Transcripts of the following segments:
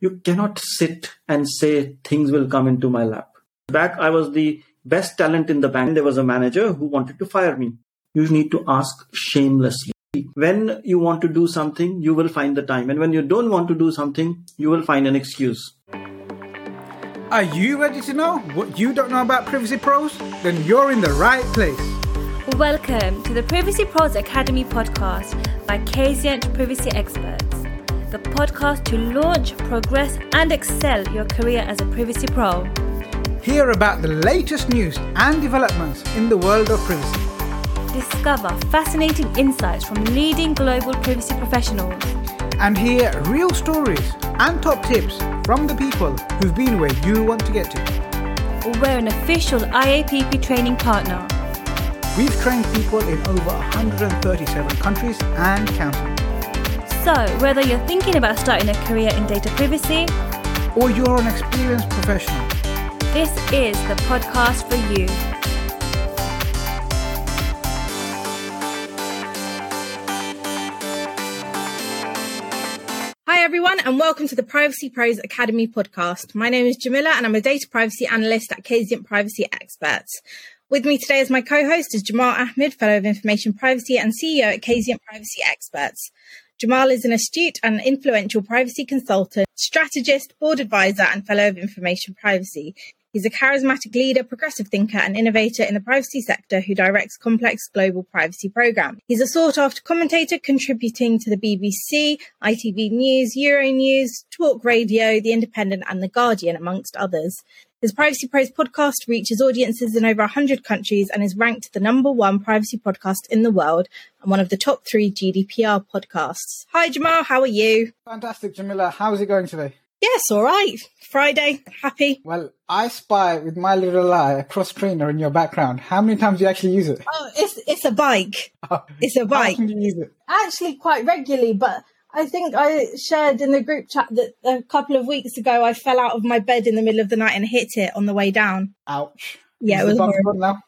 you cannot sit and say things will come into my lap. Back, I was the best talent in the bank. There was a manager who wanted to fire me. You need to ask shamelessly. When you want to do something, you will find the time. And when you don't want to do something, you will find an excuse. Are you ready to know what you don't know about Privacy Pros? Then you're in the right place. Welcome to the Privacy Pros Academy podcast by Kazient Privacy Experts, the podcast to launch, progress, and excel your career as a privacy pro. Hear about the latest news and developments in the world of privacy. Discover fascinating insights from leading global privacy professionals. And hear real stories and top tips from the people who've been where you want to get to. We're an official IAPP training partner. We've trained people in over 137 countries and counting. So, whether you're thinking about starting a career in data privacy or you're an experienced professional, this is the podcast for you. Hi, everyone, and welcome to the Privacy Pros Academy podcast. My name is Jamila, and I'm a data privacy analyst at Kazient Privacy Experts. With me today as my co-host is Jamal Ahmed, Fellow of Information Privacy and CEO at Kazient Privacy Experts. Jamal is an astute and influential privacy consultant, strategist, board advisor, and Fellow of Information Privacy. He's a charismatic leader, progressive thinker, and innovator in the privacy sector who directs complex global privacy programs. He's a sought after commentator contributing to the BBC, ITV News, Euronews, Talk Radio, The Independent, and The Guardian, amongst others. His Privacy Pros podcast reaches audiences in over 100 countries and is ranked the number one privacy podcast in the world and one of the top three GDPR podcasts. Hi, Jamal. How are you? Fantastic, Jamila. How's it going today? Yes, all right. Friday, happy. Well, I spy with my little eye a cross trainer in your background. How many times do you actually use it? Oh, it's it's a bike. Oh, It's a How bike. often do you use it? Actually, quite regularly, but I think I shared in the group chat that a couple of weeks ago I fell out of my bed in the middle of the night and hit it on the way down. Ouch. Yeah, Is it was now?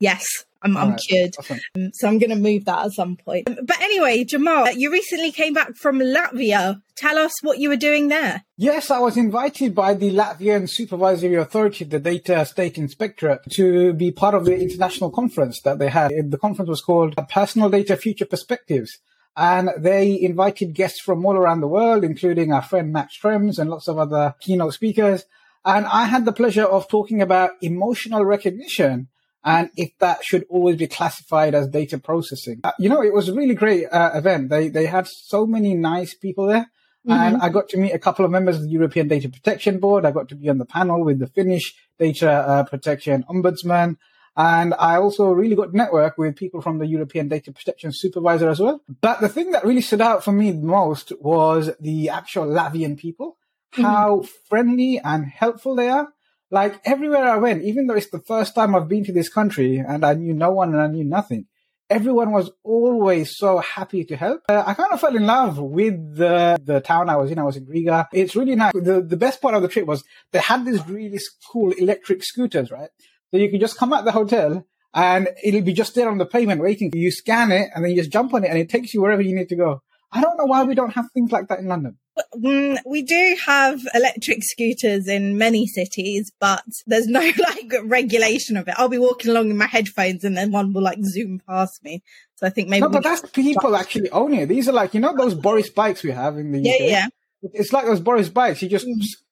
Yes, I'm, I'm Alright, cured. awesome. Um, So I'm going to move that at some point. Um, But anyway, Jamal, you recently came back from Latvia. Tell us what you were doing there. Yes, I was invited by the Latvian Supervisory Authority, the Data State Inspectorate, to be part of the international conference that they had. The conference was called Personal Data Future Perspectives. And they invited guests from all around the world, including our friend Max Schrems and lots of other keynote speakers. And I had the pleasure of talking about emotional recognition and if that should always be classified as data processing. Uh, you know, it was a really great uh, event. They, they had so many nice people there. And I got to meet a couple of members of the European Data Protection Board. I got to be on the panel with the Finnish Data uh, Protection Ombudsman. And I also really got to network with people from the European Data Protection Supervisor as well. But the thing that really stood out for me most was the actual Latvian people, how friendly and helpful they are. Like everywhere I went, even though it's the first time I've been to this country and I knew no one and I knew nothing, everyone was always so happy to help. Uh, I kind of fell in love with the the town I was in. I was in Riga. It's really nice. The the best part of the trip was they had these really cool electric scooters, right? So you can just come at the hotel and it'll be just there on the pavement waiting. You scan it and then you just jump on it and it takes you wherever you need to go. I don't know why we don't have things like that in London. Mm, we do have electric scooters in many cities, but there's no like regulation of it. I'll be walking along in my headphones and then one will like zoom past me. So I think maybe. No, but that's people actually own it. These are like, you know, those Boris bikes we have in the yeah, UK? yeah. It's like those Boris bikes. You just,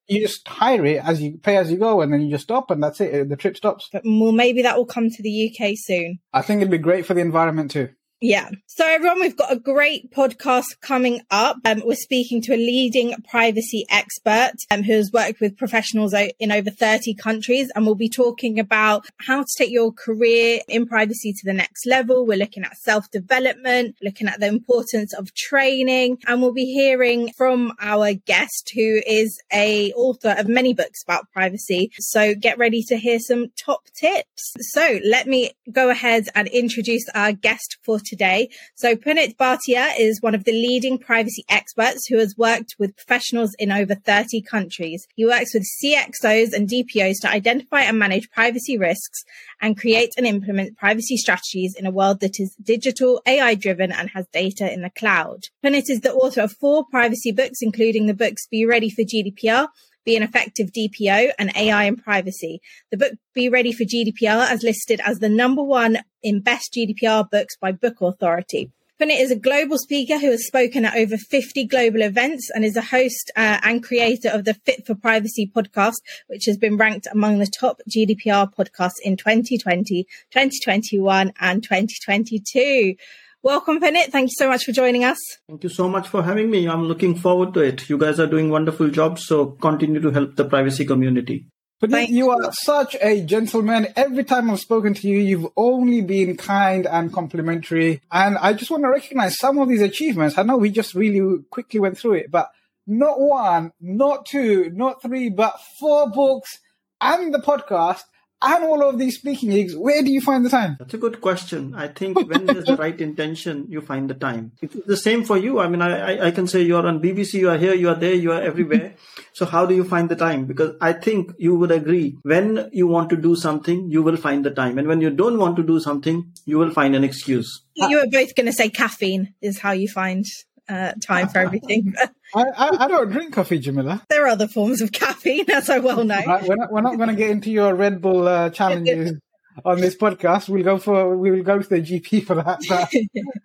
you just hire it as you pay as you go and then you just stop and that's it. The trip stops. Well, maybe that will come to the UK soon. I think it'd be great for the environment too. Yeah. So everyone, we've got a great podcast coming up. Um, we're speaking to a leading privacy expert um, who has worked with professionals in over 30 countries. And we'll be talking about how to take your career in privacy to the next level. We're looking at self development, looking at the importance of training, and we'll be hearing from our guest who is a author of many books about privacy. So get ready to hear some top tips. So let me go ahead and introduce our guest for today. So Punit Bhatia is one of the leading privacy experts who has worked with professionals in over 30 countries. He works with CXOs and DPOs to identify and manage privacy risks and create and implement privacy strategies in a world that is digital, AI driven, and has data in the cloud. Punit is the author of four privacy books, including the books Be Ready for GDPR, Be an Effective DPO, and AI and Privacy. The book Be Ready for GDPR is listed as the number one in best GDPR books by Book Authority. Punit is a global speaker who has spoken at over 50 global events and is a host uh, and creator of the Fit for Privacy podcast, which has been ranked among the top GDPR podcasts in 2020, 2021, and 2022. Welcome, Punit. Thank you so much for joining us. Thank you so much for having me. I'm looking forward to it. You guys are doing wonderful jobs, so continue to help the privacy community. But Thank you are such a gentleman. Every time I've spoken to you, you've only been kind and complimentary. And I just want to recognize some of these achievements. I know we just really quickly went through it, but not one, not two, not three, but four books and the podcast and all of these speaking gigs. Where do you find the time? That's a good question. I think when there's the right intention, you find the time. It's the same for you. I mean, I, I, I can say you're on BBC, you are here, you are there, you are everywhere. so how do you find the time? Because I think you would agree when you want to do something, you will find the time. And when you don't want to do something, you will find an excuse. You were both going to say caffeine is how you find uh, time for everything. I, I, I don't drink coffee, Jamila. there are other forms of caffeine, as I well know. Right, we're not, we're not going to get into your Red Bull uh, challenges on this podcast. We'll go for we will go to the GP for that. But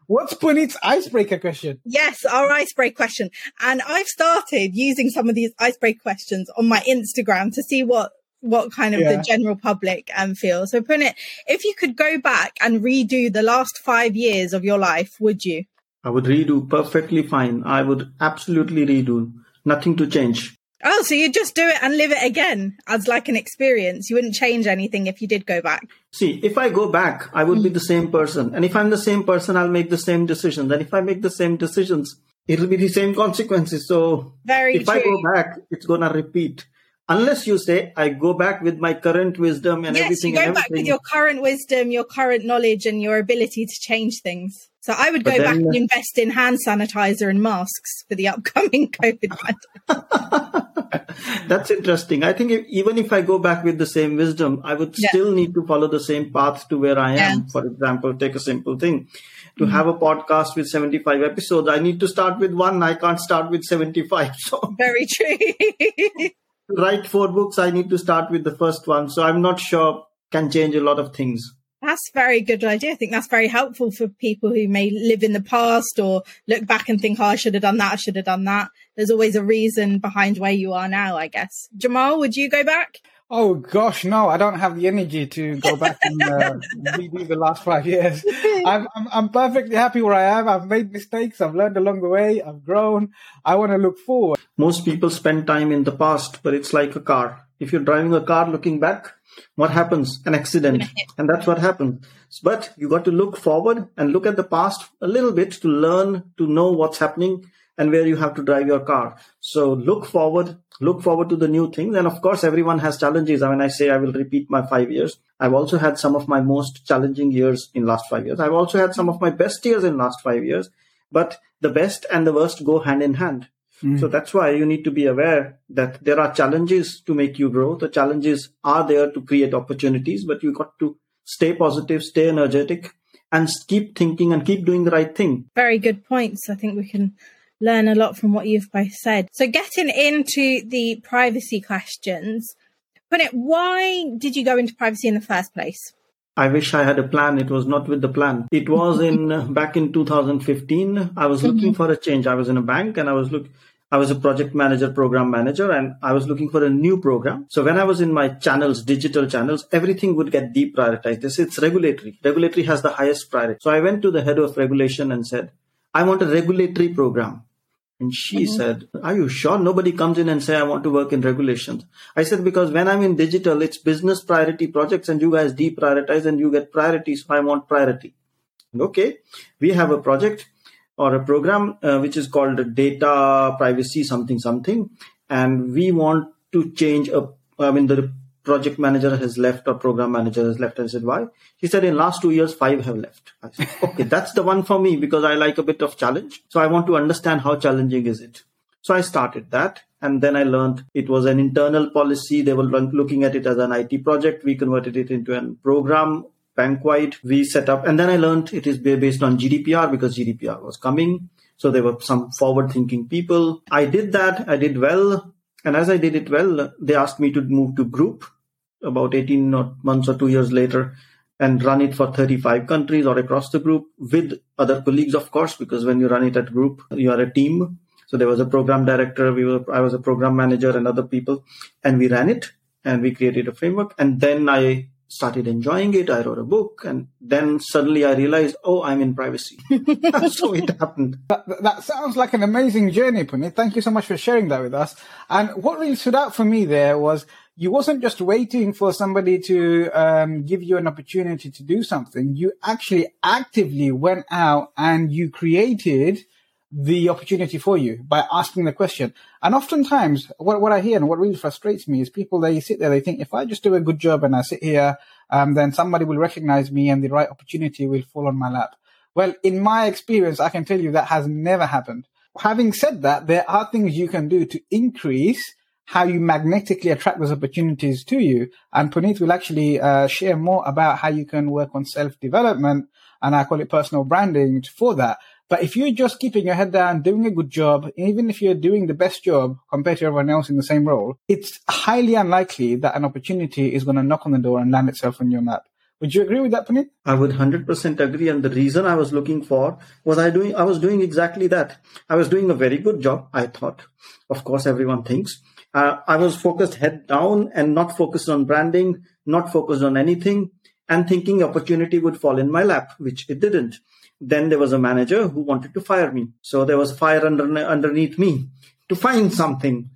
what's Punit's icebreaker question? Yes, our icebreak question. And I've started using some of these icebreak questions on my Instagram to see what what kind of Yeah. the general public um, feel. So Punit, if you could go back and redo the last five years of your life, would you? I would redo perfectly fine. I would absolutely redo. Nothing to change. Oh, so you'd just do it and live it again as like an experience. You wouldn't change anything if you did go back. See, if I go back, I would be mm. the same person. And if I'm the same person, I'll make the same decisions. And if I make the same decisions, it'll be the same consequences. So Very if I go back, it's going to repeat. Unless you say, I go back with my current wisdom and yes, everything you go back with your current wisdom, your current knowledge, and your ability to change things. So I would go But back and invest in hand sanitizer and masks for the upcoming COVID pandemic. That's interesting. I think if, even if I go back with the same wisdom, I would Yeah. still need to follow the same path to where I am. Yeah. Mm-hmm. For example, take a simple thing. To have a podcast with 75 episodes, I need to start with one. I can't start with 75. So Very true. to write four books, I need to start with the first one. So I'm not sure can change a lot of things. That's a very good idea. I think that's very helpful for people who may live in the past or look back and think, oh, I should have done that. I should have done that. There's always a reason behind where you are now, I guess. Jamal, would you go back? Oh gosh, no! I don't have the energy to go back and uh, redo the last five years. I'm, I'm I'm perfectly happy where I am. I've made mistakes. I've learned along the way. I've grown. I want to look forward. Most people spend time in the past, but it's like a car. If you're driving a car looking back, what happens? An accident. And that's what happens. But you got to look forward and look at the past a little bit to learn to know what's happening and where you have to drive your car. So look forward, look forward to the new things. And of course, everyone has challenges. i mean I say I will repeat my five years, I've also had some of my most challenging years in last five years. I've also had some of my best years in last five years, but the best and the worst go hand in hand. So mm-hmm. that's why you need to be aware that there are challenges to make you grow. The challenges are there to create opportunities, but you got to stay positive, stay energetic, and keep thinking and keep doing the right thing. Very good points. I think we can learn a lot from what you've both said. So getting into the privacy questions, Punit, why did you go into privacy in the first place? I wish I had a plan. It was not with the plan. It was in back in 2015. I was looking mm-hmm. for a change. I was in a bank and I was look. I was a project manager, program manager, and I was looking for a new program. So when I was in my channels, digital channels, everything would get deprioritized. This it's regulatory. Regulatory has the highest priority. So I went to the head of regulation and said, I want a regulatory program. And she mm-hmm. said, Are you sure? Nobody comes in and say I want to work in regulations. I said, because when I'm in digital, it's business priority projects and you guys deprioritize and you get priority. So I want priority. Okay. We have a project or a program uh, which is called data privacy something something and we want to change a i mean the project manager has left or program manager has left. I said, why? He said, in last two years, five have left. I said, okay, that's the one for me because I like a bit of challenge. So I want to understand how challenging is it. So I started that. And then I learned it was an internal policy. They were looking at it as an IT project. We converted it into a program bank wide. We set up, and then I learned it is based on GDPR because GDPR was coming. So there were some forward thinking people. I did that. I did well. And as I did it well, they asked me to move to group about 18 months or two years later and run it for 35 countries or across the group with other colleagues, of course, because when you run it at group, you are a team. So there was a program director, we were, I was a program manager and other people, and we ran it and we created a framework. And then I started enjoying it. I wrote a book, and then suddenly I realized, oh, I'm in privacy. so it happened. That, that sounds like an amazing journey, Punit. Thank you so much for sharing that with us. And what really stood out for me there was you wasn't just waiting for somebody to um, give you an opportunity to do something. You actually actively went out and you created the opportunity for you by asking the question. And oftentimes, what, what I hear and what really frustrates me is people, they sit there, they think, if I just do a good job and I sit here, um, then somebody will recognize me and the right opportunity will fall on my lap. Well, in my experience, I can tell you that has never happened. Having said that, there are things you can do to increase how you magnetically attract those opportunities to you. And Punit will actually uh, share more about how you can work on self development and I call it personal branding for that. But if you're just keeping your head down, doing a good job, even if you're doing the best job compared to everyone else in the same role, it's highly unlikely that an opportunity is going to knock on the door and land itself on your map. Would you agree with that, Punit? I would 100% agree. And the reason I was looking for was I doing, I was doing exactly that. I was doing a very good job. I thought, of course, everyone thinks. Uh, I was focused head down and not focused on branding, not focused on anything and thinking opportunity would fall in my lap, which it didn't. Then there was a manager who wanted to fire me. So there was fire under, underneath me to find something.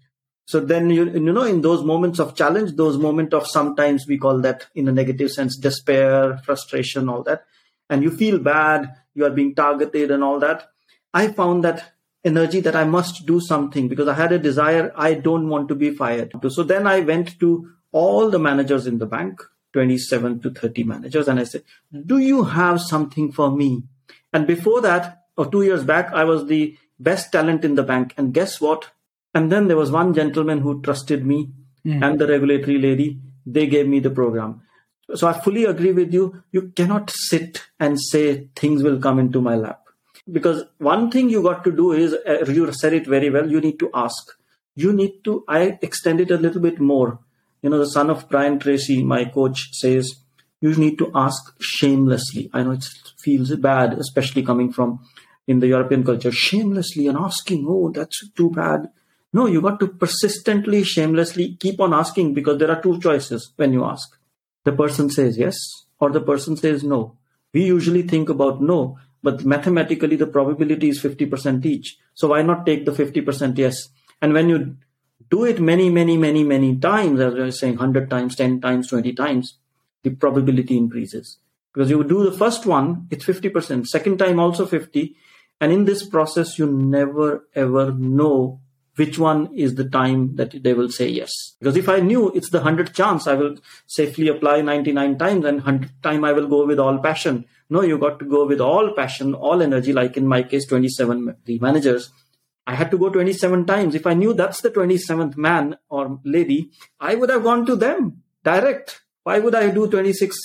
So then you, you know, in those moments of challenge, those moments of sometimes we call that in a negative sense, despair, frustration, all that. And you feel bad, you are being targeted and all that. I found that energy that I must do something because I had a desire. I don't want to be fired. So then I went to all the managers in the bank, 27 to 30 managers, and I said, do you have something for me? And before that, or two years back, I was the best talent in the bank. And guess what? And then there was one gentleman who trusted me mm. and the regulatory lady. They gave me the program. So I fully agree with you. You cannot sit and say things will come into my lap. Because one thing you got to do is, uh, you said it very well, you need to ask. You need to, I extend it a little bit more. You know, the son of Brian Tracy, my coach, says, you need to ask shamelessly. I know it feels bad, especially coming from in the European culture, shamelessly and asking, oh, that's too bad. No, you got to persistently, shamelessly keep on asking because there are two choices when you ask. The person says yes or the person says no. We usually think about no, but mathematically the probability is 50% each. So why not take the 50% yes? And when you do it many, many, many, many times, as I was saying, 100 times, 10 times, 20 times, the probability increases. Because you do the first one, it's 50%, second time also 50. And in this process, you never ever know which one is the time that they will say yes. Because if I knew it's the 100th chance, I will safely apply 99 times and 100th time I will go with all passion. No, you got to go with all passion, all energy, like in my case, 27 the managers. I had to go 27 times. If I knew that's the 27th man or lady, I would have gone to them direct why would I do 26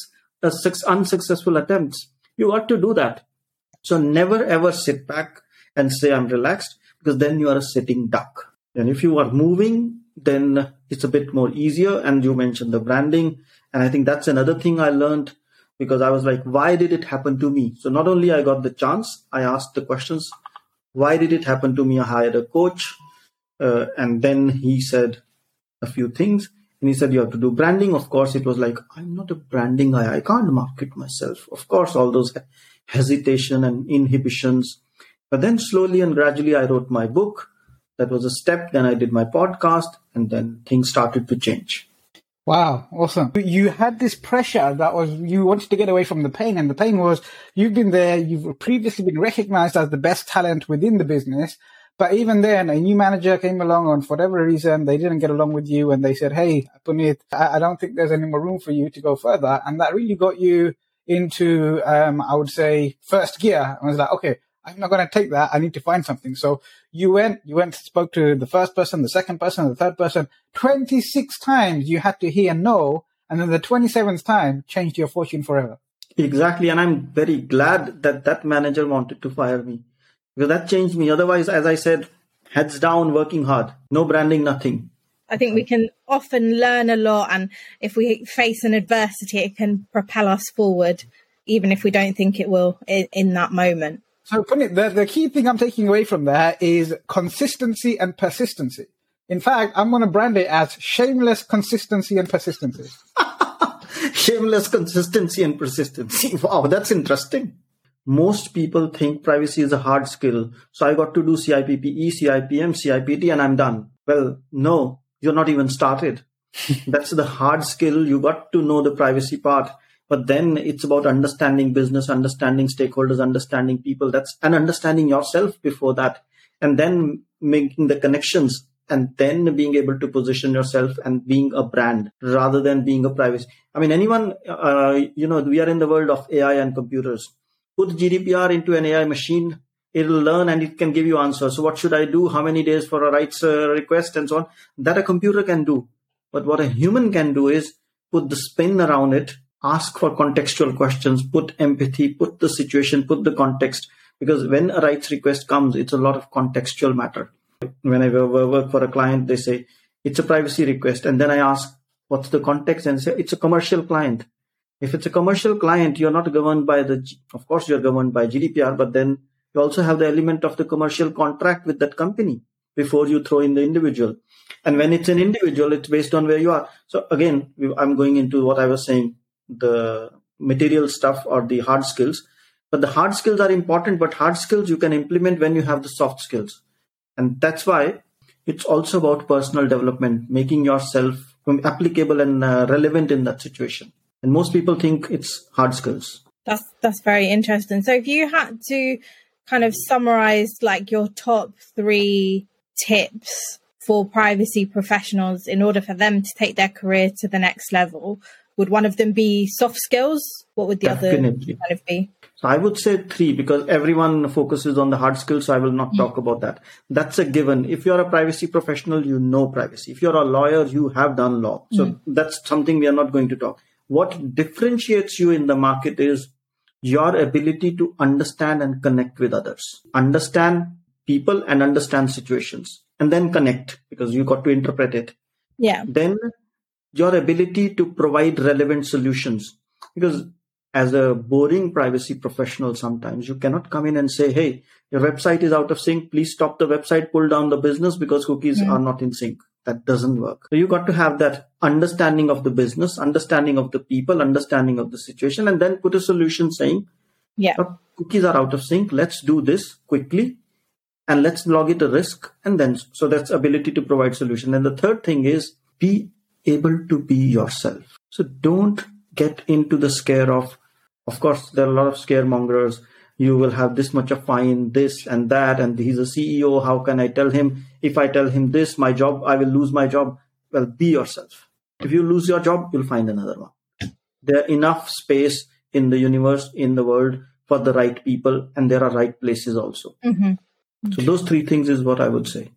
uh, six unsuccessful attempts? You got to do that. So never ever sit back and say I'm relaxed because then you are a sitting duck. And if you are moving, then it's a bit more easier. And you mentioned the branding. And I think that's another thing I learned because I was like, why did it happen to me? So not only I got the chance, I asked the questions, why did it happen to me? I hired a coach. Uh, and then he said a few things and he said you have to do branding. Of course it was like i'm not a branding guy. I can't market myself. Of course all those hesitation and inhibitions. But then slowly and gradually i wrote my book. That was a step. Then i did my podcast and then things started to change. Wow, awesome. You had this pressure that was, you wanted to get away from the pain, and the pain was you've been there, you've previously been recognized as the best talent within the business, But even then, a new manager came along, and for whatever reason, they didn't get along with you, and they said, "Hey, Punit, I, I don't think there's any more room for you to go further," and that really got you into, um, I would say, first gear. I was like, "Okay, I'm not going to take that. I need to find something." So you went, you went, spoke to the first person, the second person, the third person. Twenty six times you had to hear no, and then the twenty seventh time changed your fortune forever. Exactly, and I'm very glad that that manager wanted to fire me because that changed me. Otherwise, as I said, heads down, working hard, no branding, nothing. I think we can often learn a lot, and if we face an adversity, it can propel us forward, even if we don't think it will in, in that moment. So, Punit, the, the key thing I'm taking away from there is consistency and persistency. In fact, I'm going to brand it as shameless consistency and persistency. shameless consistency and persistency. Wow, that's interesting most people think privacy is a hard skill. So I got to do CIPPE, CIPM, CIPT, and I'm done. Well, no, you're not even started. That's the hard skill. You got to know the privacy part. But then it's about understanding business, understanding stakeholders, understanding people. That's and understanding yourself before that. And then making the connections and then being able to position yourself and being a brand rather than being a privacy. I mean, anyone, uh, you know, we are in the world of AI and computers put GDPR into an AI machine, it'll learn and it can give you answers. So what should I do? How many days for a rights uh, request and so on? That a computer can do. But what a human can do is put the spin around it, ask for contextual questions, put empathy, put the situation, put the context. Because when a rights request comes, it's a lot of contextual matter. When I work for a client, they say, it's a privacy request. And then I ask, what's the context? And say, it's a commercial client. If it's a commercial client, you're not governed by the, of course, you're governed by GDPR, but then you also have the element of the commercial contract with that company before you throw in the individual. And when it's an individual, it's based on where you are. So again, I'm going into what I was saying, the material stuff or the hard skills. But the hard skills are important, but hard skills you can implement when you have the soft skills. And that's why it's also about personal development, making yourself applicable and uh, relevant in that situation and most people think it's hard skills that's that's very interesting so if you had to kind of summarize like your top three tips for privacy professionals in order for them to take their career to the next level would one of them be soft skills what would the Definitely. other kind of be so I would say three because everyone focuses on the hard skills. So I will not talk about that. That's a given. If you're a privacy professional, you know privacy. If you're a lawyer, you have done law. So mm-hmm. that's something we are not going to talk what differentiates you in the market is your ability to understand and connect with others, understand people and understand situations, and then connect because you got to interpret it. Yeah. Then your ability to provide relevant solutions because as a boring privacy professional sometimes you cannot come in and say hey your website is out of sync please stop the website pull down the business because cookies hmm. are not in sync that doesn't work. So you got to have that understanding of the business, understanding of the people, understanding of the situation, and then put a solution saying, yeah, cookies are out of sync. Let's do this quickly and let's log it a risk. And then, so that's ability to provide solution. And the third thing is be able to be yourself. So don't get into the scare of, of course, there are a lot of scaremongers you will have this much of fine, this and that, and he's a CEO. How can I tell him? If I tell him this, my job, I will lose my job. Well, be yourself. If you lose your job, you'll find another one. There enough space in the universe, in the world for the right people, and there are right places also. Mm-hmm. So those three things is what I would say.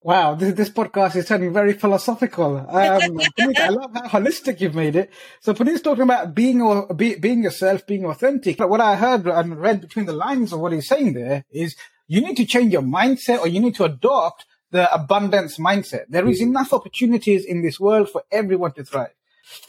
Wow, this, this podcast is turning very philosophical. Um, I love how holistic you've made it. So Punit's talking about being or be, being yourself, being authentic. But what I heard and read between the lines of what he's saying there is you need to change your mindset or you need to adopt the abundance mindset. There is enough opportunities in this world for everyone to thrive.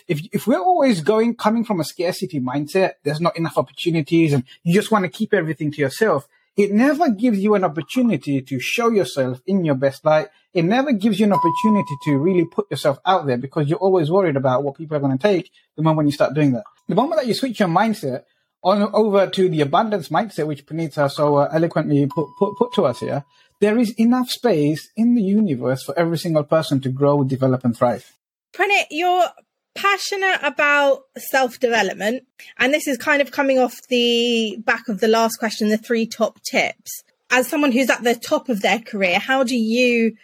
If, if we're always going, coming from a scarcity mindset, there's not enough opportunities and you just want to keep everything to yourself it never gives you an opportunity to show yourself in your best light. It never gives you an opportunity to really put yourself out there because you're always worried about what people are going to take the moment you start doing that. The moment that you switch your mindset on over to the abundance mindset, which Punit so uh, eloquently put, put, put to us here, there is enough space in the universe for every single person to grow, develop, and thrive. Punit, you're passionate about self development, and this is kind of coming off the back of the last question the three top tips. as someone who's at the top of their career, how do you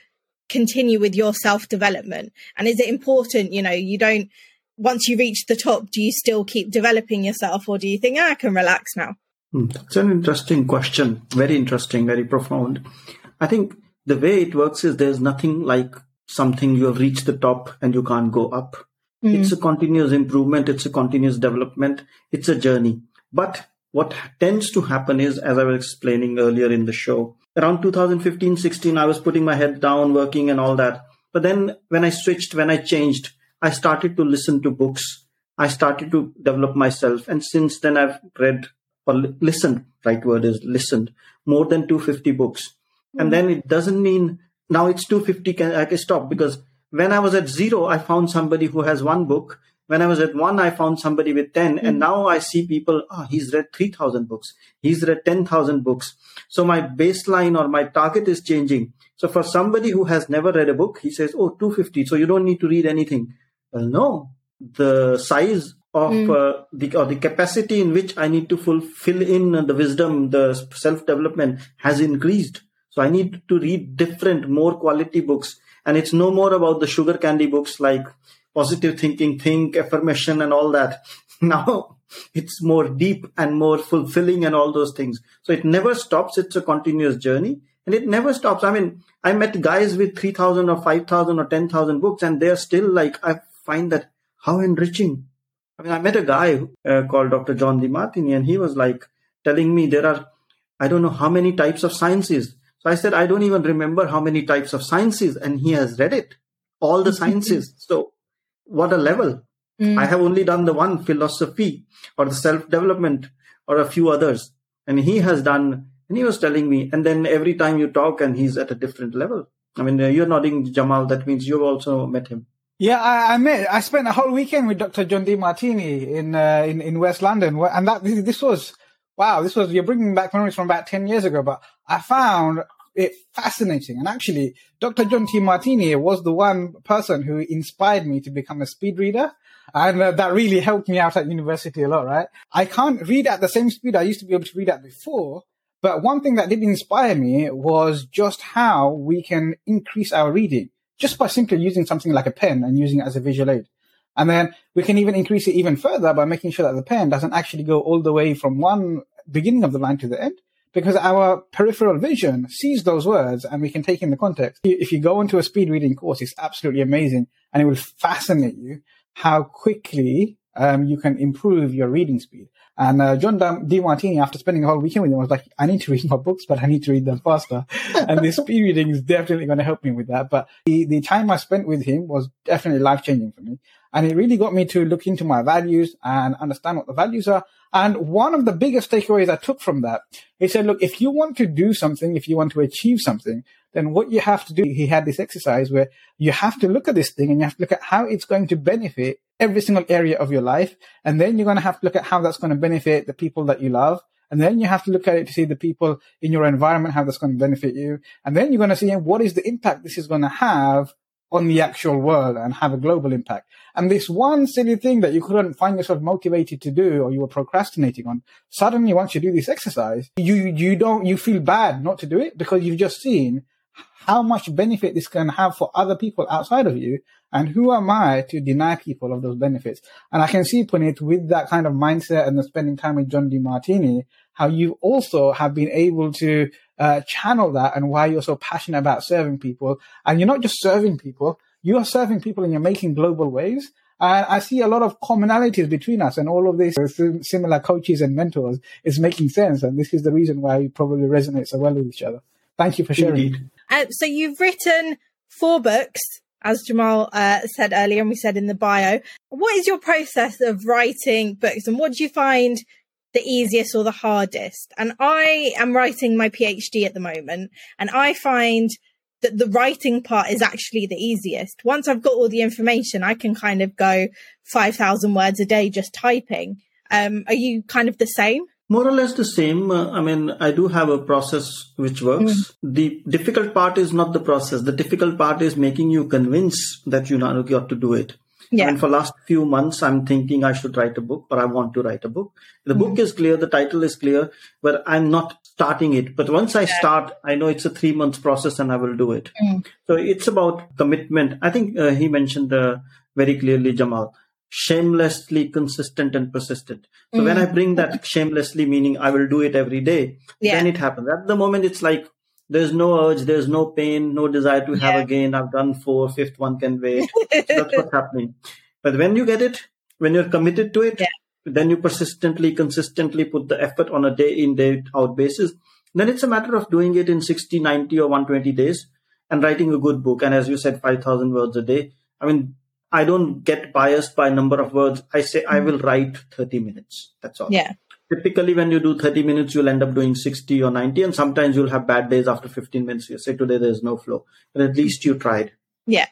continue with your self development? And is it important, you know, you don't, once you reach the top, do you still keep developing yourself or do you think, ah, I can relax now? Hmm, that's an interesting question. Very interesting, very profound. I think the way it works is there's nothing like something you have reached the top and you can't go up. Mm. It's a continuous improvement. It's a continuous development. It's a journey. But what tends to happen is, as I was explaining earlier in the show, around 2015, 16, I was putting my head down, working and all that. But then when I switched, when I changed, I started to listen to books. I started to develop myself. And since then, I've read or listened, right word is listened, more than 250 books. Mm-hmm. And then it doesn't mean now it's 250, can, I can stop because when I was at zero, I found somebody who has one book. When I was at one, I found somebody with 10. Mm-hmm. And now I see people, oh, he's read 3,000 books. He's read 10,000 books. So my baseline or my target is changing. So for somebody who has never read a book, he says, oh, 250. So you don't need to read anything. Well, no, the size of mm. uh, the or the capacity in which I need to fulfill in the wisdom, the self development has increased. So I need to read different, more quality books, and it's no more about the sugar candy books like positive thinking, think, affirmation, and all that. Now it's more deep and more fulfilling and all those things. So it never stops. It's a continuous journey and it never stops. I mean, I met guys with 3000 or 5000 or 10,000 books and they're still like, I find that how enriching. I mean, I met a guy uh, called Dr. John Demartini, and he was like telling me there are, I don't know how many types of sciences. So I said, I don't even remember how many types of sciences, and he has read it, all the sciences. so what a level. Mm. I have only done the one philosophy or the self development or a few others. And he has done, and he was telling me, and then every time you talk, and he's at a different level. I mean, uh, you're nodding, Jamal. That means you've also met him. Yeah, I, I met. I spent a whole weekend with Dr. John Demartini in uh, in in West London, and that this was wow. This was you're bringing back memories from about ten years ago, but I found it fascinating. And actually, Dr. John Demartini was the one person who inspired me to become a speed reader. And uh, that really helped me out at university a lot, right? I can't read at the same speed I used to be able to read at before. But one thing that did inspire me was just how we can increase our reading just by simply using something like a pen and using it as a visual aid. And then we can even increase it even further by making sure that the pen doesn't actually go all the way from one beginning of the line to the end because our peripheral vision sees those words and we can take in the context. If you go into a speed reading course, it's absolutely amazing and it will fascinate you how quickly um, you can improve your reading speed. And uh, John Demartini, after spending a whole weekend with him, was like, I need to read more books, but I need to read them faster. and this speed reading is definitely going to help me with that. But the, the time I spent with him was definitely life changing for me. And it really got me to look into my values and understand what the values are. And one of the biggest takeaways I took from that, he said, look, if you want to do something, if you want to achieve something, then what you have to do, he had this exercise where you have to look at this thing and you have to look at how it's going to benefit every single area of your life. And then you're going to have to look at how that's going to benefit the people that you love. And then you have to look at it to see the people in your environment, how that's going to benefit you. And then you're going to see what is the impact this is going to have on the actual world and have a global impact. And this one silly thing that you couldn't find yourself motivated to do or you were procrastinating on, suddenly once you do this exercise, you, you don't, you feel bad not to do it because you've just seen how much benefit this can have for other people outside of you. And who am I to deny people of those benefits? And I can see, Punit, with that kind of mindset and the spending time with John Demartini, how you also have been able to uh, channel that and why you're so passionate about serving people. And you're not just serving people, you are serving people and you're making global waves. And I see a lot of commonalities between us and all of these similar coaches and mentors is making sense. And this is the reason why we probably resonate so well with each other. Thank you for sharing. Uh, so you've written four books, as Jamal uh, said earlier, and we said in the bio. What is your process of writing books, and what do you find the easiest or the hardest? And I am writing my PhD at the moment, and I find that the writing part is actually the easiest. Once I've got all the information, I can kind of go 5,000 words a day just typing. Um, are you kind of the same? More or less the same. Uh, I mean, I do have a process which works. Mm. The difficult part is not the process. The difficult part is making you convince that you know you have to do it. Yeah. And for last few months, I'm thinking I should write a book or I want to write a book. The mm. book is clear. The title is clear, but I'm not starting it. But once I start, I know it's a three months process and I will do it. Mm. So it's about commitment. I think uh, he mentioned uh, very clearly, Jamal, shamelessly consistent and persistent. So mm. when I bring that shamelessly, meaning I will do it every day, yeah. then it happens. At the moment, it's like there's no urge, there's no pain, no desire to yeah. have again. I've done four, fifth one can wait. so that's what's happening. But when you get it, when you're committed to it, yeah. then you persistently, consistently put the effort on a day in, day out basis. Then it's a matter of doing it in 60, 90 or 120 days and writing a good book. And as you said, 5,000 words a day. I mean, I don't get biased by number of words. I say I mm-hmm. will write 30 minutes. That's all. Yeah typically when you do 30 minutes you'll end up doing 60 or 90 and sometimes you'll have bad days after 15 minutes. You say today there's no flow. But at least you tried. Yeah.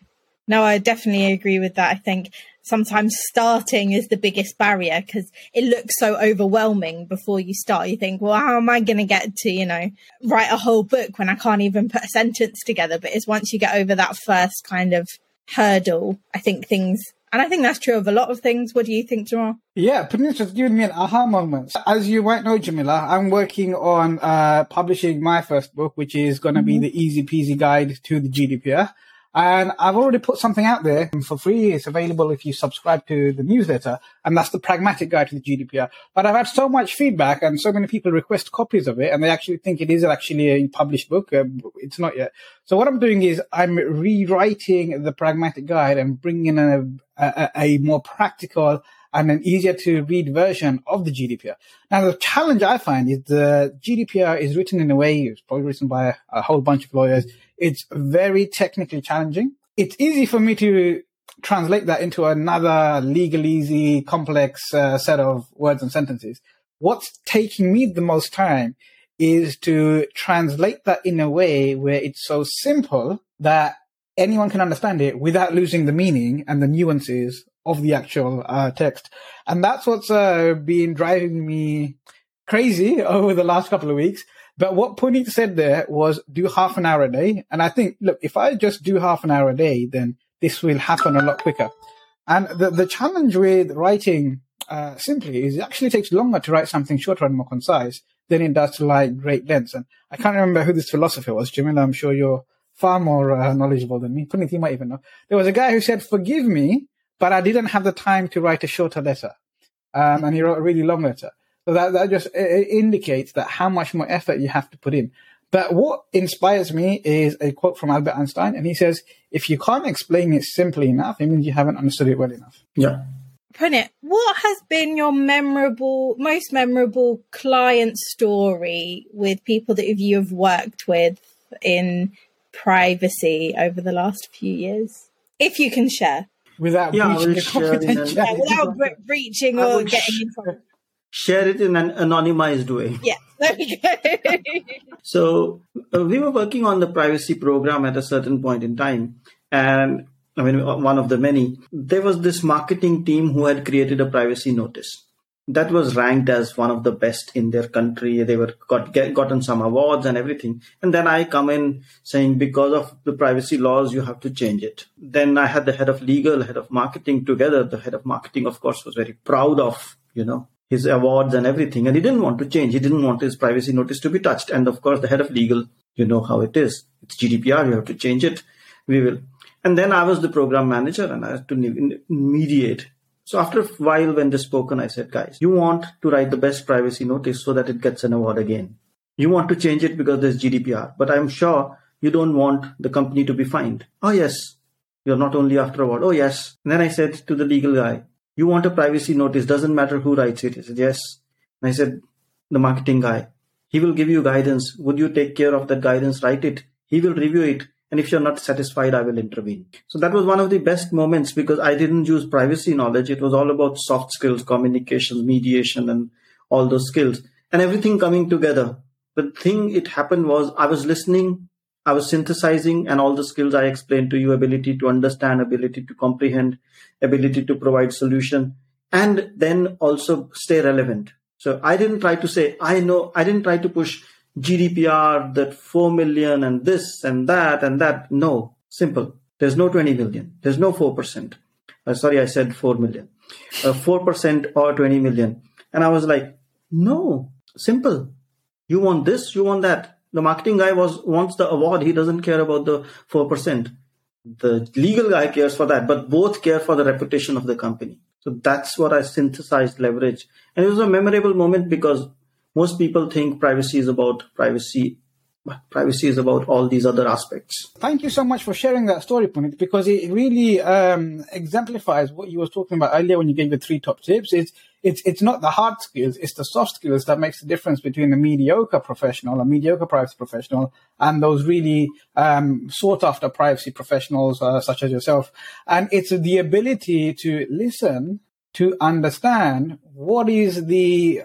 No i definitely agree with that. I think sometimes starting is the biggest barrier because it looks so overwhelming before you start. You think well how am i going to get to you know write a whole book when i can't even put a sentence together? But it's once you get over that first kind of hurdle i think things and I think that's true of a lot of things. What do you think, Jamal? Yeah, Punit's just giving me an aha moment. As you might know, Jamila, I'm working on uh, publishing my first book, which is going to mm-hmm. be the easy peasy guide to the GDPR. And I've already put something out there for free. It's available if you subscribe to the newsletter. And that's the pragmatic guide to the GDPR. But I've had so much feedback and so many people request copies of it and they actually think it is actually a published book. Um, it's not yet. So what I'm doing is I'm rewriting the pragmatic guide and bringing in a, a, a more practical and an easier to read version of the GDPR. Now, the challenge I find is the GDPR is written in a way, it's probably written by a whole bunch of lawyers it's very technically challenging. It's easy for me to translate that into another legalese, complex uh, set of words and sentences. What's taking me the most time is to translate that in a way where it's so simple that anyone can understand it without losing the meaning and the nuances of the actual uh, text. And that's what's uh, been driving me crazy over the last couple of weeks but what Punit said there was do half an hour a day. And I think, look, if I just do half an hour a day, then this will happen a lot quicker. And the, the challenge with writing uh, simply is it actually takes longer to write something shorter and more concise than it does to write great lengths. And I can't remember who this philosopher was. Jamila, I'm sure you're far more uh, knowledgeable than me. Punit, you might even know. There was a guy who said, forgive me, but I didn't have the time to write a shorter letter. Um, and he wrote a really long letter. So that, that just indicates that how much more effort you have to put in. But what inspires me is a quote from Albert Einstein, and he says, if you can't explain it simply enough, it means you haven't understood it well enough. Yeah. Punit, what has been your memorable, most memorable client story with people that you have worked with in privacy over the last few years? If you can share. Without yeah, breaching, yeah, without breaching or getting in share it in an anonymized way. Yeah, there we go. so uh, we were working on the privacy program at a certain point in time, and I mean one of the many. There was this marketing team who had created a privacy notice that was ranked as one of the best in their country. They were got get, gotten some awards and everything. And then I come in saying because of the privacy laws, you have to change it. Then I had the head of legal, head of marketing together. The head of marketing, of course, was very proud of you know his awards and everything. And he didn't want to change. He didn't want his privacy notice to be touched. And of course, the head of legal, you know how it is. It's GDPR. You have to change it. We will. And then I was the program manager and I had to mediate. So after a while, when this spoken, I said, guys, you want to write the best privacy notice so that it gets an award again. You want to change it because there's GDPR, but I'm sure you don't want the company to be fined. Oh, yes. You're not only after award. Oh, yes. And then I said to the legal guy, you want a privacy notice, doesn't matter who writes it. He said, yes. And I said, the marketing guy, he will give you guidance. Would you take care of that guidance? Write it. He will review it. And if you're not satisfied, I will intervene. So that was one of the best moments because I didn't use privacy knowledge. It was all about soft skills, communications, mediation, and all those skills and everything coming together. The thing it happened was I was listening I was synthesizing and all the skills I explained to you ability to understand, ability to comprehend, ability to provide solution, and then also stay relevant. So I didn't try to say, I know, I didn't try to push GDPR, that 4 million and this and that and that. No, simple. There's no 20 million. There's no 4%. Uh, sorry, I said 4 million. Uh, 4% or 20 million. And I was like, no, simple. You want this, you want that. The marketing guy was wants the award. He doesn't care about the four percent. The legal guy cares for that, but both care for the reputation of the company. So that's what I synthesized leverage. And it was a memorable moment because most people think privacy is about privacy privacy is about all these other aspects. Thank you so much for sharing that story, Punit, because it really um, exemplifies what you were talking about earlier when you gave the three top tips. It's it's it's not the hard skills, it's the soft skills that makes the difference between a mediocre professional, a mediocre privacy professional, and those really um, sought after privacy professionals uh, such as yourself. And it's the ability to listen, to understand what is the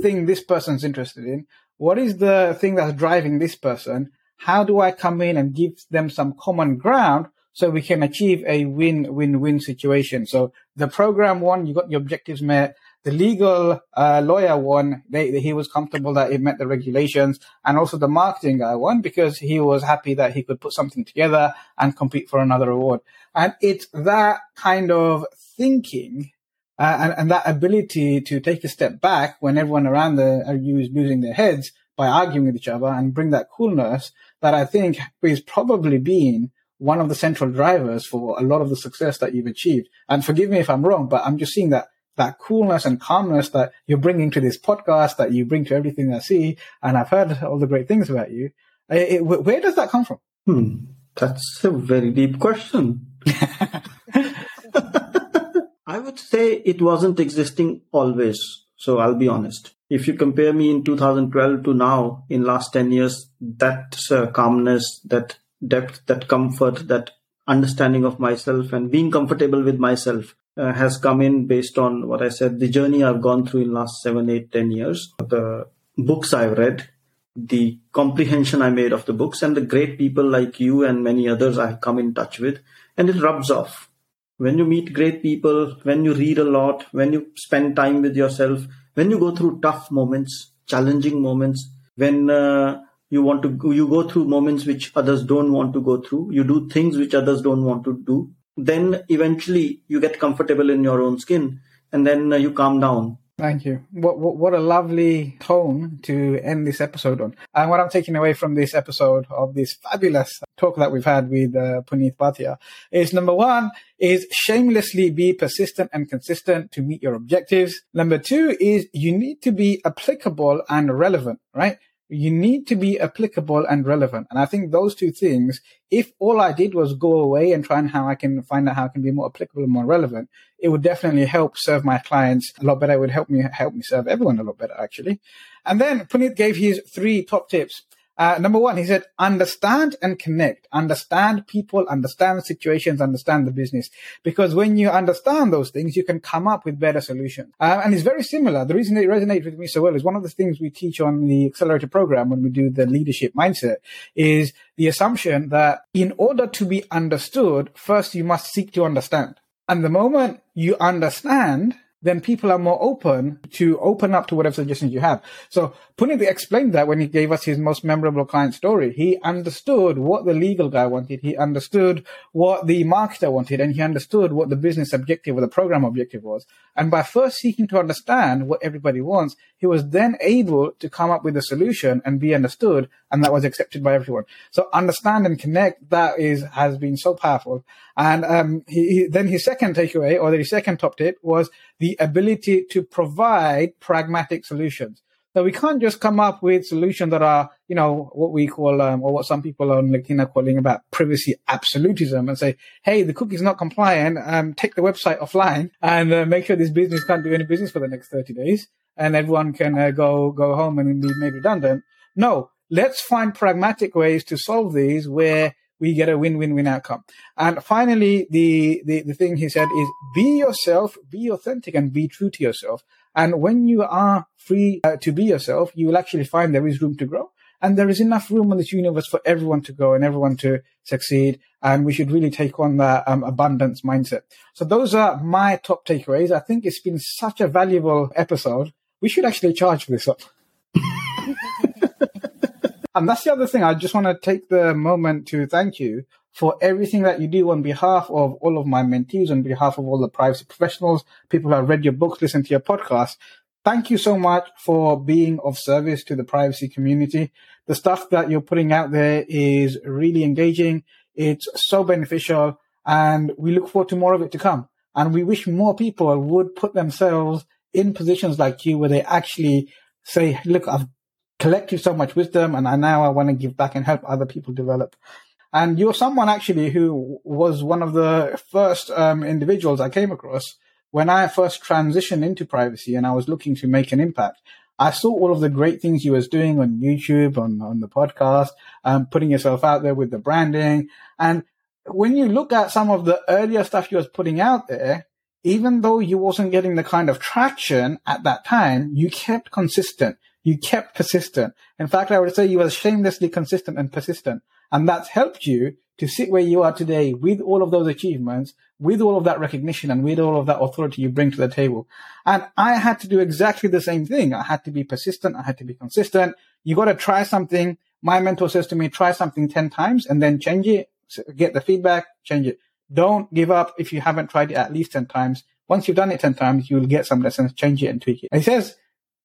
thing this person's interested in, what is the thing that's driving this person? How do I come in and give them some common ground so we can achieve a win-win-win situation? So the program one, you got your objectives met. The legal uh, lawyer one, they, he was comfortable that it met the regulations, and also the marketing guy one because he was happy that he could put something together and compete for another award. And it's that kind of thinking uh, and, and, that ability to take a step back when everyone around the, you is losing their heads by arguing with each other and bring that coolness that I think is probably been one of the central drivers for a lot of the success that you've achieved. And forgive me if I'm wrong, but I'm just seeing that that coolness and calmness that you're bringing to this podcast, that you bring to everything I see. And I've heard all the great things about you. It, it, where does that come from? Hmm. That's a very deep question. Would say it wasn't existing always. So I'll be honest. If you compare me in 2012 to now, in last 10 years, that uh, calmness, that depth, that comfort, that understanding of myself and being comfortable with myself uh, has come in based on what I said, the journey I've gone through in last seven, eight, ten years, the books I've read, the comprehension I made of the books and the great people like you and many others I've come in touch with and it rubs off when you meet great people, when you read a lot, when you spend time with yourself, when you go through tough moments, challenging moments, when uh, you want to, you go through moments which others don't want to go through, you do things which others don't want to do, then eventually you get comfortable in your own skin and then uh, you calm down Thank you. What, what, what a lovely tone to end this episode on. And what I'm taking away from this episode of this fabulous talk that we've had with uh, Punit Bhatia is number one is shamelessly be persistent and consistent to meet your objectives. Number two is you need to be applicable and relevant, right? You need to be applicable and relevant. And I think those two things, if all I did was go away and try and how I can find out how I can be more applicable and more relevant, it would definitely help serve my clients a lot better. It would help me help me serve everyone a lot better, actually. And then Punit gave his three top tips. Uh, number one, he said, understand and connect. Understand people, understand situations, understand the business. Because when you understand those things, you can come up with better solutions. Uh, and it's very similar. The reason it resonates with me so well is one of the things we teach on the accelerator program when we do the leadership mindset is the assumption that in order to be understood, first you must seek to understand. And the moment you understand, then people are more open to open up to whatever suggestions you have. So Punit explained that when he gave us his most memorable client story. He understood what the legal guy wanted. He understood what the marketer wanted and he understood what the business objective or the program objective was. And by first seeking to understand what everybody wants, he was then able to come up with a solution and be understood and that was accepted by everyone. So understand and connect, that is, has been so powerful. And um, he, he, then his second takeaway or the second top tip was the ability to provide pragmatic solutions. So we can't just come up with solutions that are, you know, what we call, um, or what some people on LinkedIn are calling about privacy absolutism and say, hey, the cookie's not compliant, um, take the website offline and uh, make sure this business can't do any business for the next 30 days and everyone can uh, go, go home and be made redundant. No, let's find pragmatic ways to solve these where we get a win-win-win outcome. And finally, the, the, the thing he said is be yourself, be authentic and be true to yourself. And when you are free uh, to be yourself, you will actually find there is room to grow. And there is enough room in this universe for everyone to go and everyone to succeed. And we should really take on that um, abundance mindset. So those are my top takeaways. I think it's been such a valuable episode. We should actually charge this up. and that's the other thing. I just want to take the moment to thank you for everything that you do on behalf of all of my mentees, on behalf of all the privacy professionals, people who have read your books, listened to your podcast. thank you so much for being of service to the privacy community. The stuff that you're putting out there is really engaging. It's so beneficial and we look forward to more of it to come. And we wish more people would put themselves in positions like you where they actually say, look, I've collected so much wisdom and I now I want to give back and help other people develop. And you're someone actually who was one of the first um, individuals I came across when I first transitioned into privacy and I was looking to make an impact. I saw all of the great things you was doing on YouTube, on, on the podcast, um, putting yourself out there with the branding. And when you look at some of the earlier stuff you was putting out there, even though you wasn't getting the kind of traction at that time, you kept consistent. You kept persistent. In fact, I would say you were shamelessly consistent and persistent. And that's helped you to sit where you are today with all of those achievements, with all of that recognition and with all of that authority you bring to the table. And I had to do exactly the same thing. I had to be persistent. I had to be consistent. You got to try something. My mentor says to me, try something 10 times and then change it, get the feedback, change it. Don't give up if you haven't tried it at least 10 times. Once you've done it 10 times, you will get some lessons, change it and tweak it. And he says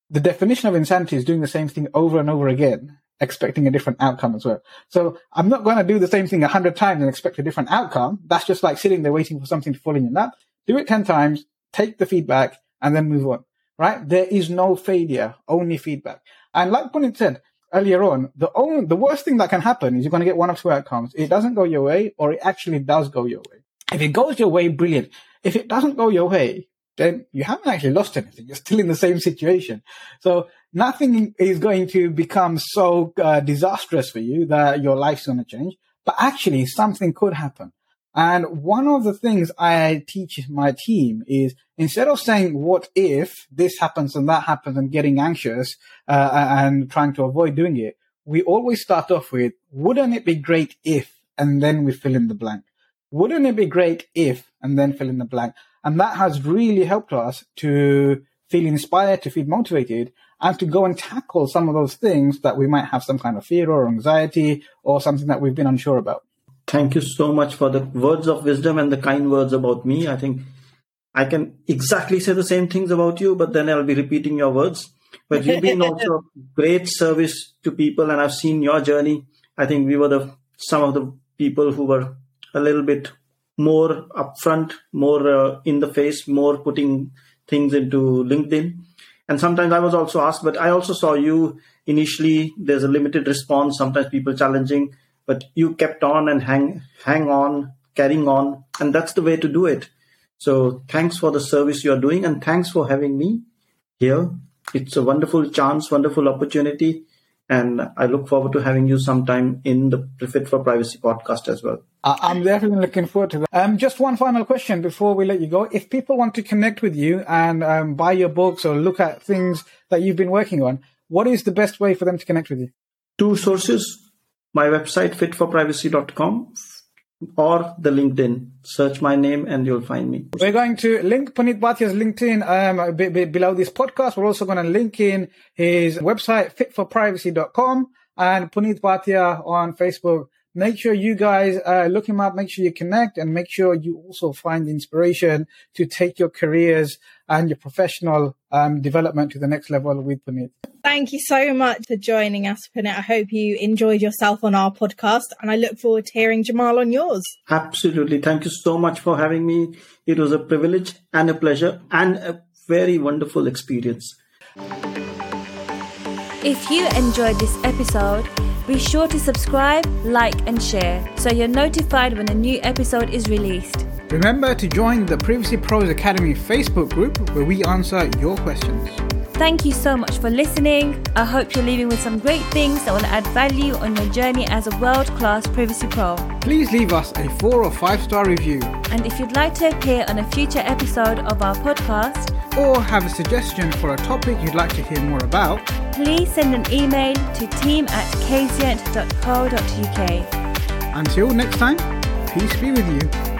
the definition of insanity is doing the same thing over and over again expecting a different outcome as well. So I'm not going to do the same thing a hundred times and expect a different outcome. That's just like sitting there waiting for something to fall in your lap. Do it 10 times, take the feedback and then move on, right? There is no failure, only feedback. And like Punit said earlier on, the only, the worst thing that can happen is you're going to get one of two outcomes. It doesn't go your way or it actually does go your way. If it goes your way, brilliant. If it doesn't go your way, then you haven't actually lost anything. You're still in the same situation. So nothing is going to become so uh, disastrous for you that your life's going to change, but actually something could happen. And one of the things I teach my team is instead of saying, what if this happens and that happens and getting anxious uh, and trying to avoid doing it, we always start off with, wouldn't it be great if, and then we fill in the blank. Wouldn't it be great if, and then fill in the blank. And that has really helped us to feel inspired, to feel motivated, and to go and tackle some of those things that we might have some kind of fear or anxiety or something that we've been unsure about. Thank you so much for the words of wisdom and the kind words about me. I think I can exactly say the same things about you, but then I'll be repeating your words. But you've been also great service to people, and I've seen your journey. I think we were the some of the people who were a little bit more upfront, more uh, in the face, more putting things into LinkedIn. And sometimes I was also asked, but I also saw you initially. There's a limited response. Sometimes people challenging, but you kept on and hang hang on, carrying on, and that's the way to do it. So thanks for the service you are doing, and thanks for having me here. It's a wonderful chance, wonderful opportunity and I look forward to having you sometime in the Fit for Privacy podcast as well. I'm definitely looking forward to that. Um, just one final question before we let you go. If people want to connect with you and um, buy your books or look at things that you've been working on, what is the best way for them to connect with you? Two sources. My website, fitforprivacy.com, or the LinkedIn. Search my name and you'll find me. We're going to link Punit Bhatia's LinkedIn um, b- b- below this podcast. We're also going to link in his website, fitforprivacy.com, and Punit Bhatia on Facebook make sure you guys uh, look him up, make sure you connect, and make sure you also find inspiration to take your careers and your professional um, development to the next level with Punit. Thank you so much for joining us, Punit. I hope you enjoyed yourself on our podcast, and I look forward to hearing Jamal on yours. Absolutely. Thank you so much for having me. It was a privilege and a pleasure and a very wonderful experience. If you enjoyed this episode, be sure to subscribe, like, and share so you're notified when a new episode is released. Remember to join the Privacy Pros Academy Facebook group where we answer your questions. Thank you so much for listening. I hope you're leaving with some great things that will add value on your journey as a world class privacy pro. Please leave us a four or five star review. And if you'd like to appear on a future episode of our podcast, or have a suggestion for a topic you'd like to hear more about, please send an email to team at kazient.co.uk. Until next time, peace be with you.